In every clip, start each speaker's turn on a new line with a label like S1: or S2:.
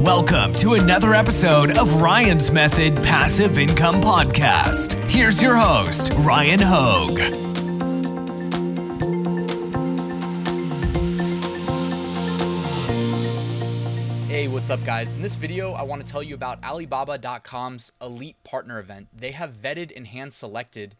S1: Welcome to another episode of Ryan's Method Passive Income Podcast. Here's your host, Ryan Hogue.
S2: Hey, what's up, guys? In this video, I want to tell you about Alibaba.com's Elite Partner Event. They have vetted and hand selected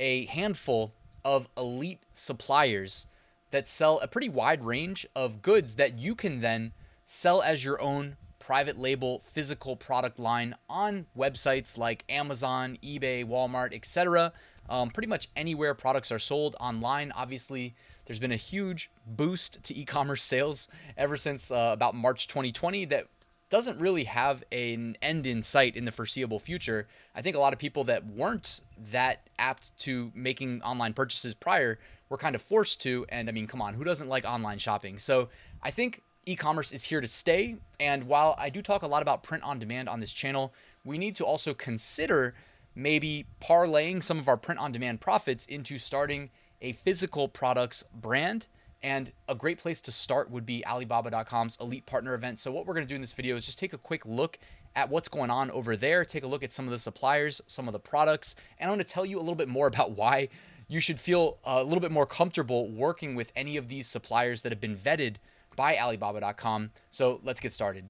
S2: a handful of elite suppliers that sell a pretty wide range of goods that you can then sell as your own private label physical product line on websites like Amazon, eBay, Walmart, etc. Um, pretty much anywhere products are sold online. Obviously, there's been a huge boost to e-commerce sales ever since uh, about March 2020 that doesn't really have an end in sight in the foreseeable future. I think a lot of people that weren't that apt to making online purchases prior were kind of forced to. And I mean, come on, who doesn't like online shopping? So I think e commerce is here to stay. And while I do talk a lot about print on demand on this channel, we need to also consider maybe parlaying some of our print on demand profits into starting a physical products brand. And a great place to start would be Alibaba.com's Elite Partner event. So, what we're going to do in this video is just take a quick look at what's going on over there, take a look at some of the suppliers, some of the products, and I'm going to tell you a little bit more about why you should feel a little bit more comfortable working with any of these suppliers that have been vetted by Alibaba.com. So let's get started.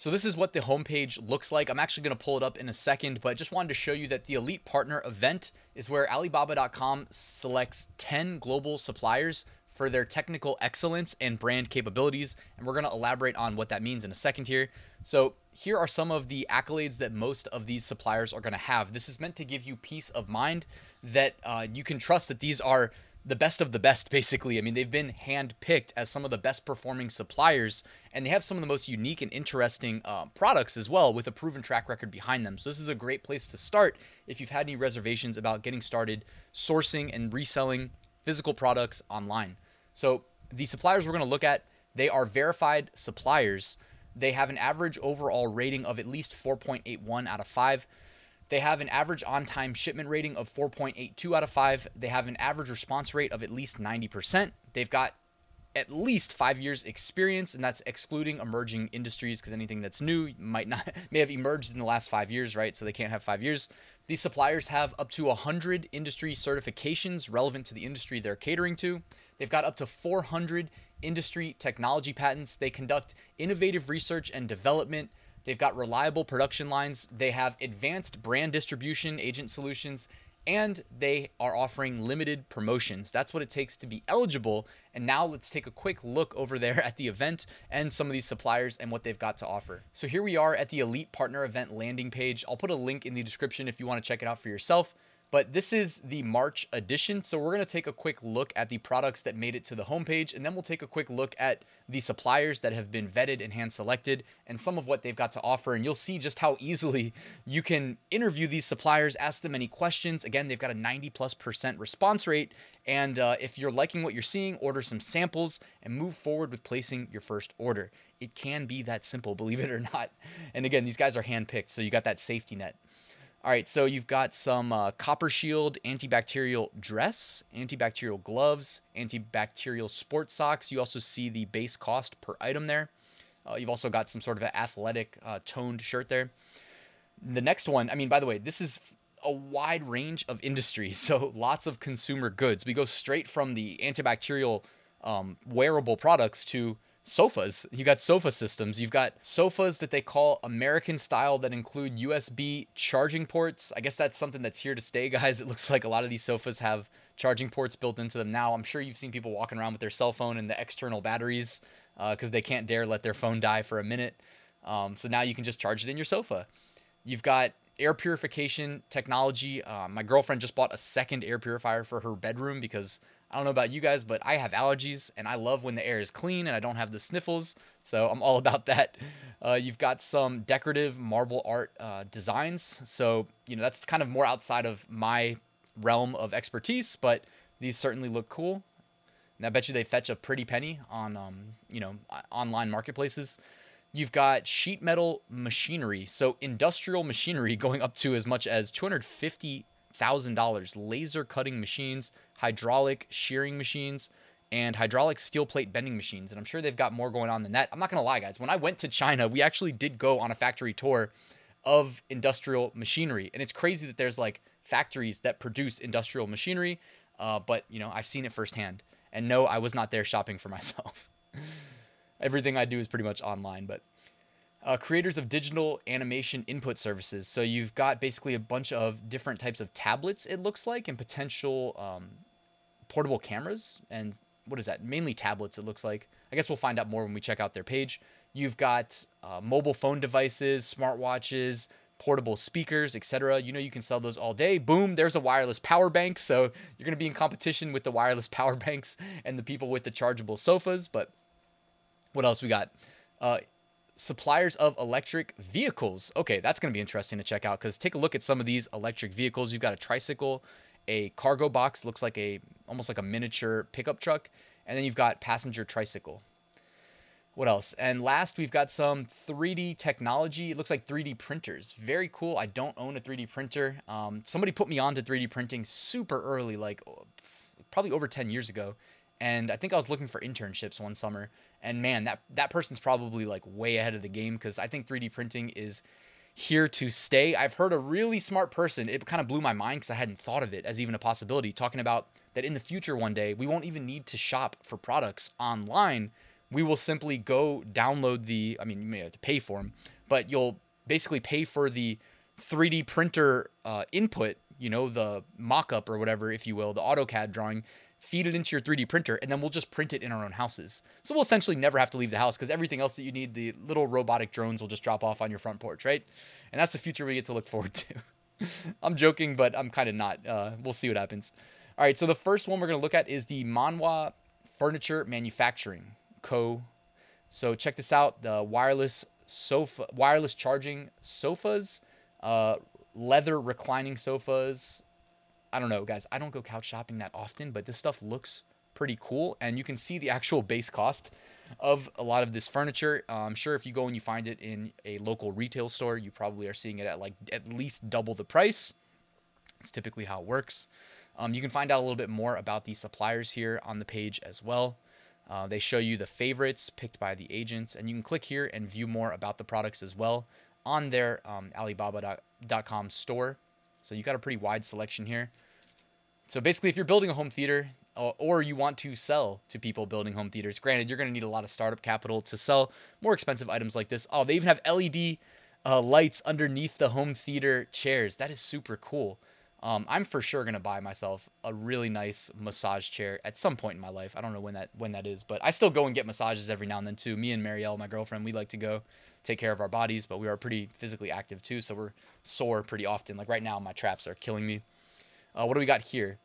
S2: So this is what the homepage looks like. I'm actually going to pull it up in a second, but just wanted to show you that the Elite Partner event is where Alibaba.com selects 10 global suppliers for their technical excellence and brand capabilities. And we're going to elaborate on what that means in a second here. So, here are some of the accolades that most of these suppliers are going to have. This is meant to give you peace of mind that uh, you can trust that these are the best of the best, basically. I mean, they've been handpicked as some of the best performing suppliers, and they have some of the most unique and interesting uh, products as well, with a proven track record behind them. So, this is a great place to start if you've had any reservations about getting started sourcing and reselling physical products online. So, the suppliers we're going to look at, they are verified suppliers. They have an average overall rating of at least 4.81 out of 5. They have an average on time shipment rating of 4.82 out of 5. They have an average response rate of at least 90%. They've got at least five years experience, and that's excluding emerging industries because anything that's new might not may have emerged in the last five years, right? So they can't have five years. These suppliers have up to 100 industry certifications relevant to the industry they're catering to. They've got up to 400 industry technology patents. They conduct innovative research and development They've got reliable production lines. They have advanced brand distribution, agent solutions, and they are offering limited promotions. That's what it takes to be eligible. And now let's take a quick look over there at the event and some of these suppliers and what they've got to offer. So here we are at the Elite Partner Event landing page. I'll put a link in the description if you want to check it out for yourself. But this is the March edition. So we're going to take a quick look at the products that made it to the homepage, and then we'll take a quick look at the suppliers that have been vetted and hand selected and some of what they've got to offer. And you'll see just how easily you can interview these suppliers, ask them any questions. Again, they've got a 90 plus percent response rate. And uh, if you're liking what you're seeing, order some samples and move forward with placing your first order. It can be that simple, believe it or not. And again, these guys are handpicked, so you got that safety net. All right, so you've got some uh, Copper Shield antibacterial dress, antibacterial gloves, antibacterial sports socks. You also see the base cost per item there. Uh, you've also got some sort of an athletic uh, toned shirt there. The next one, I mean, by the way, this is a wide range of industries, so lots of consumer goods. We go straight from the antibacterial um, wearable products to sofas. You've got sofa systems. You've got sofas that they call American style that include USB charging ports. I guess that's something that's here to stay, guys. It looks like a lot of these sofas have charging ports built into them now. I'm sure you've seen people walking around with their cell phone and the external batteries because uh, they can't dare let their phone die for a minute. Um, so now you can just charge it in your sofa. You've got air purification technology. Uh, my girlfriend just bought a second air purifier for her bedroom because I don't know about you guys, but I have allergies and I love when the air is clean and I don't have the sniffles. So I'm all about that. Uh, you've got some decorative marble art uh, designs. So, you know, that's kind of more outside of my realm of expertise, but these certainly look cool. And I bet you they fetch a pretty penny on, um, you know, online marketplaces. You've got sheet metal machinery. So industrial machinery going up to as much as 250 $1,000. Laser cutting machines, hydraulic shearing machines, and hydraulic steel plate bending machines. And I'm sure they've got more going on than that. I'm not going to lie, guys. When I went to China, we actually did go on a factory tour of industrial machinery. And it's crazy that there's like factories that produce industrial machinery. Uh, but, you know, I've seen it firsthand. And no, I was not there shopping for myself. Everything I do is pretty much online, but uh, creators of digital animation input services. So you've got basically a bunch of different types of tablets, it looks like, and potential um, portable cameras. And what is that? Mainly tablets, it looks like. I guess we'll find out more when we check out their page. You've got uh, mobile phone devices, smartwatches, portable speakers, etc. You know you can sell those all day. Boom, there's a wireless power bank. So you're going to be in competition with the wireless power banks and the people with the chargeable sofas. But what else we got? Uh, suppliers of electric vehicles. Okay, that's going to be interesting to check out because take a look at some of these electric vehicles. You've got a tricycle, a cargo box, looks like a almost like a miniature pickup truck, and then you've got passenger tricycle. What else? And last, we've got some 3D technology. It looks like 3D printers. Very cool. I don't own a 3D printer. Um, somebody put me on to 3D printing super early, like probably over 10 years ago. And I think I was looking for internships one summer. And man, that, that person's probably like way ahead of the game because I think 3D printing is here to stay. I've heard a really smart person, it kind of blew my mind because I hadn't thought of it as even a possibility, talking about that in the future one day, we won't even need to shop for products online we will simply go download the, I mean, you may have to pay for them, but you'll basically pay for the 3D printer uh, input, you know, the mock up or whatever, if you will, the AutoCAD drawing, feed it into your 3D printer, and then we'll just print it in our own houses. So we'll essentially never have to leave the house because everything else that you need, the little robotic drones will just drop off on your front porch, right? And that's the future we get to look forward to. I'm joking, but I'm kind of not. Uh, we'll see what happens. All right, so the first one we're going to look at is the Man Wah Furniture Manufacturing. Co. So check this out: the wireless sofa, wireless charging sofas, uh, leather reclining sofas. I don't know, guys. I don't go couch shopping that often, but this stuff looks pretty cool, and you can see the actual base cost of a lot of this furniture. Uh, I'm sure if you go and you find it in a local retail store, you probably are seeing it at like at least double the price. It's typically how it works. Um, you can find out a little bit more about the suppliers here on the page as well. Uh, they show you the favorites picked by the agents, and you can click here and view more about the products as well on their um, Alibaba.com store. So you got a pretty wide selection here. So basically, if you're building a home theater uh, or you want to sell to people building home theaters, granted, you're going to need a lot of startup capital to sell more expensive items like this. Oh, they even have LED uh, lights underneath the home theater chairs. That is super cool. Um, I'm for sure gonna buy myself a really nice massage chair at some point in my life. I don't know when that when that is, but I still go and get massages every now and then too. Me and Marielle, my girlfriend, we like to go take care of our bodies, but we are pretty physically active too, so we're sore pretty often. Like right now, my traps are killing me. Uh, what do we got here?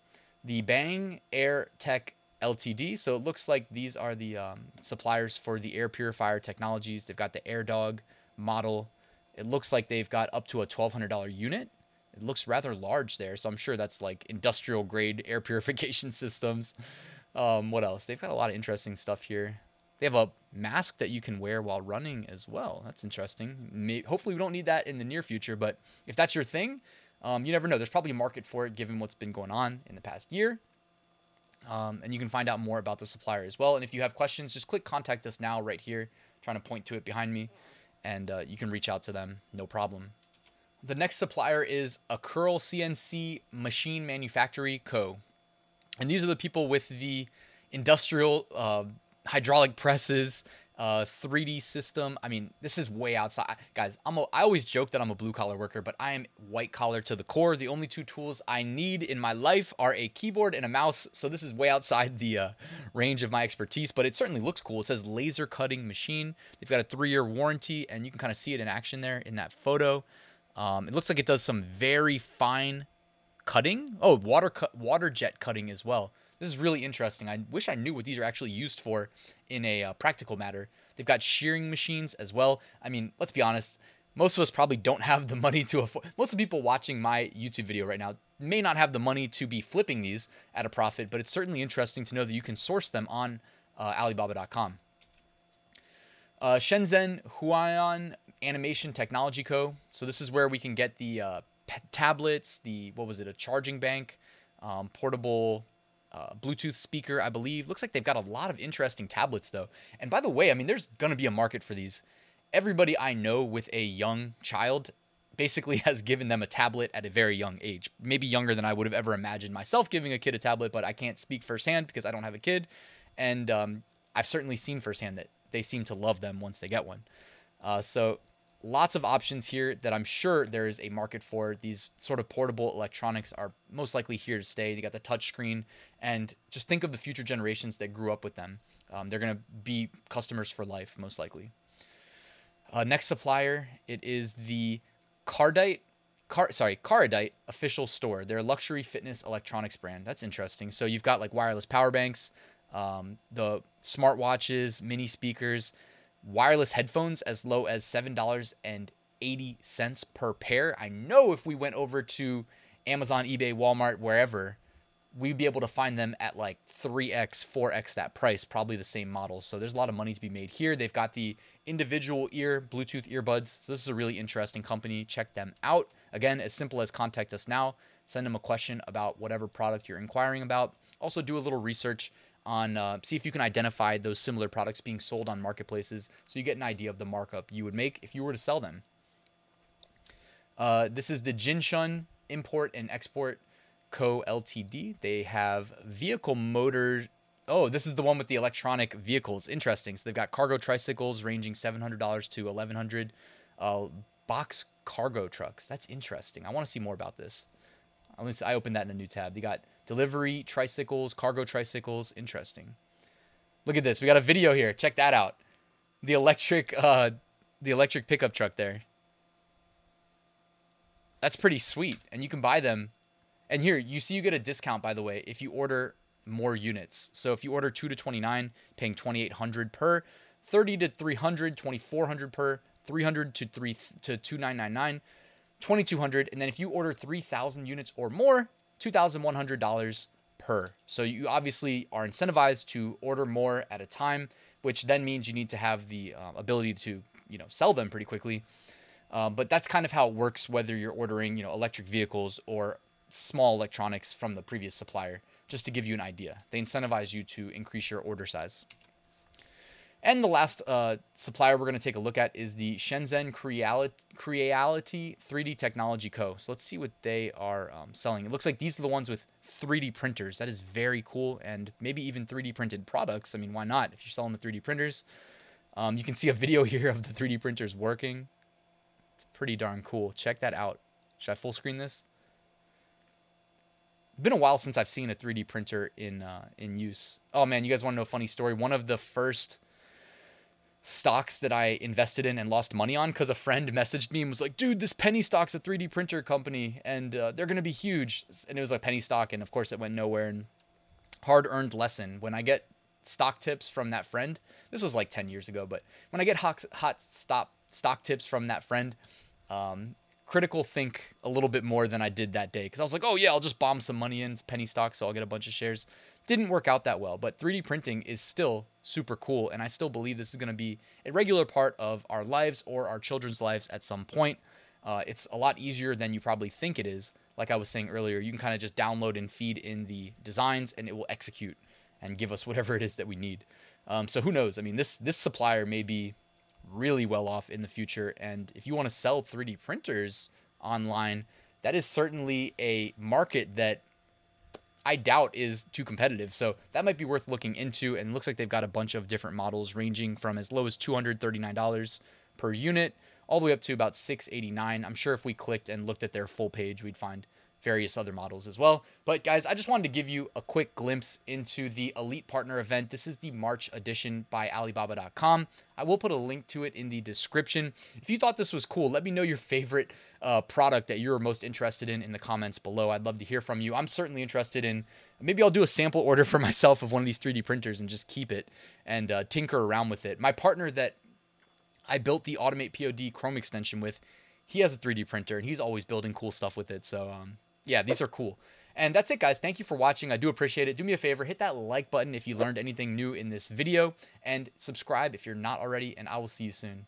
S2: The Bang Air Tech Ltd. So it looks like these are the um, suppliers for the air purifier technologies. They've got the Air Dog model. It looks like they've got up to a $1,200 unit. It looks rather large there, so I'm sure that's like industrial grade air purification systems. Um, what else? They've got a lot of interesting stuff here. They have a mask that you can wear while running as well. That's interesting. Hopefully, we don't need that in the near future, but if that's your thing, um, you never know. There's probably a market for it given what's been going on in the past year. Um, and you can find out more about the supplier as well. And if you have questions, just click contact us now right here. I'm trying to point to it behind me, and uh, you can reach out to them, no problem. The next supplier is Accurl CNC Machine Manufactory Co. And these are the people with the industrial uh, hydraulic presses, uh, 3D system. I mean, this is way outside, guys. I'm a, I always joke that I'm a blue collar worker, but I am white collar to the core. The only two tools I need in my life are a keyboard and a mouse. So this is way outside the uh, range of my expertise, but it certainly looks cool. It says laser cutting machine. They've got a three year warranty, and you can kind of see it in action there in that photo. Um, it looks like it does some very fine cutting. Oh, water cut, water jet cutting as well. This is really interesting. I wish I knew what these are actually used for in a uh, practical matter. They've got shearing machines as well. I mean, let's be honest. Most of us probably don't have the money to afford. Most of the people watching my YouTube video right now may not have the money to be flipping these at a profit, but it's certainly interesting to know that you can source them on uh, Alibaba.com. Uh, Shenzhen Huion Animation Technology Co. So this is where we can get the uh, tablets, the what was it, a charging bank, um, portable uh, Bluetooth speaker, I believe. Looks like they've got a lot of interesting tablets, though. And by the way, I mean, there's going to be a market for these. Everybody I know with a young child basically has given them a tablet at a very young age, maybe younger than I would have ever imagined myself giving a kid a tablet, but I can't speak firsthand because I don't have a kid. And um, I've certainly seen firsthand that they seem to love them once they get one. Uh, so lots of options here that I'm sure there is a market for. These sort of portable electronics are most likely here to stay. You got the touchscreen, and just think of the future generations that grew up with them. Um, they're going to be customers for life, most likely. Uh, next supplier, it is the Cardite, Car, sorry, Caradite official store. Their luxury fitness electronics brand. That's interesting. So you've got like wireless power banks, um, the smartwatches, mini speakers wireless headphones as low as $7.80 per pair. I know if we went over to Amazon, eBay, Walmart, wherever, we'd be able to find them at like 3x, 4x that price, probably the same model. So there's a lot of money to be made here. They've got the individual ear Bluetooth earbuds. So this is a really interesting company. Check them out. Again, as simple as contact us now, send them a question about whatever product you're inquiring about. Also, do a little research on uh, see if you can identify those similar products being sold on marketplaces so you get an idea of the markup you would make if you were to sell them. Uh, this is the Jinshun Import and Export Co. Ltd. They have vehicle motor. Oh, this is the one with the electronic vehicles. Interesting. So they've got cargo tricycles ranging $700 to $1,100. Uh, box cargo trucks. That's interesting. I want to see more about this. I opened that in a new tab. They got delivery tricycles, cargo tricycles. Interesting. Look at this. We got a video here. Check that out. The electric, uh, the electric pickup truck there. That's pretty sweet, and you can buy them. And here, you see, you get a discount by the way if you order more units. So if you order two to twenty nine, paying twenty eight hundred per, thirty to 300, 2400 per, three hundred to three to two nine nine nine. 2200 and then if you order 3000 units or more $2100 per. So you obviously are incentivized to order more at a time which then means you need to have the uh, ability to you know sell them pretty quickly. Uh, but that's kind of how it works whether you're ordering you know electric vehicles or small electronics from the previous supplier just to give you an idea. They incentivize you to increase your order size and the last uh, supplier we're going to take a look at is the Shenzhen Creality 3D Technology Co. So let's see what they are um, selling. It looks like these are the ones with 3D printers. That is very cool, and maybe even 3D printed products. I mean, why not? If you're selling the 3D printers, um, you can see a video here of the 3D printers working. It's pretty darn cool. Check that out. Should I full screen this? been a while since I've seen a 3D printer in uh, in use. Oh man, you guys want to know a funny story? One of the first stocks that I invested in and lost money on because a friend messaged me and was like, dude, this penny stock's a 3D printer company and uh, they're going to be huge. And it was like penny stock. And of course, it went nowhere. And hard earned lesson when I get stock tips from that friend, this was like 10 years ago, but when I get hot, hot stop stock tips from that friend, um, critical think a little bit more than I did that day because I was like, oh yeah, I'll just bomb some money in penny stocks, so I'll get a bunch of shares didn't work out that well, but 3D printing is still super cool. And I still believe this is going to be a regular part of our lives or our children's lives at some point. Uh, it's a lot easier than you probably think it is. Like I was saying earlier, you can kind of just download and feed in the designs and it will execute and give us whatever it is that we need. Um, so who knows? I mean, this this supplier may be really well off in the future. And if you want to sell 3D printers online, that is certainly a market that I doubt is too competitive. So that might be worth looking into. And looks like they've got a bunch of different models ranging from as low as $239 per unit all the way up to about 689. I'm sure if we clicked and looked at their full page, we'd find various other models as well. But guys, I just wanted to give you a quick glimpse into the Elite Partner event. This is the March edition by Alibaba.com. I will put a link to it in the description. If you thought this was cool, let me know your favorite uh, product that you're most interested in in the comments below. I'd love to hear from you. I'm certainly interested in maybe I'll do a sample order for myself of one of these 3D printers and just keep it and uh, tinker around with it. My partner that I built the Automate POD Chrome extension with, he has a 3D printer and he's always building cool stuff with it. So um, yeah, these are cool. And that's it, guys. Thank you for watching. I do appreciate it. Do me a favor, hit that like button if you learned anything new in this video, and subscribe if you're not already, and I will see you soon.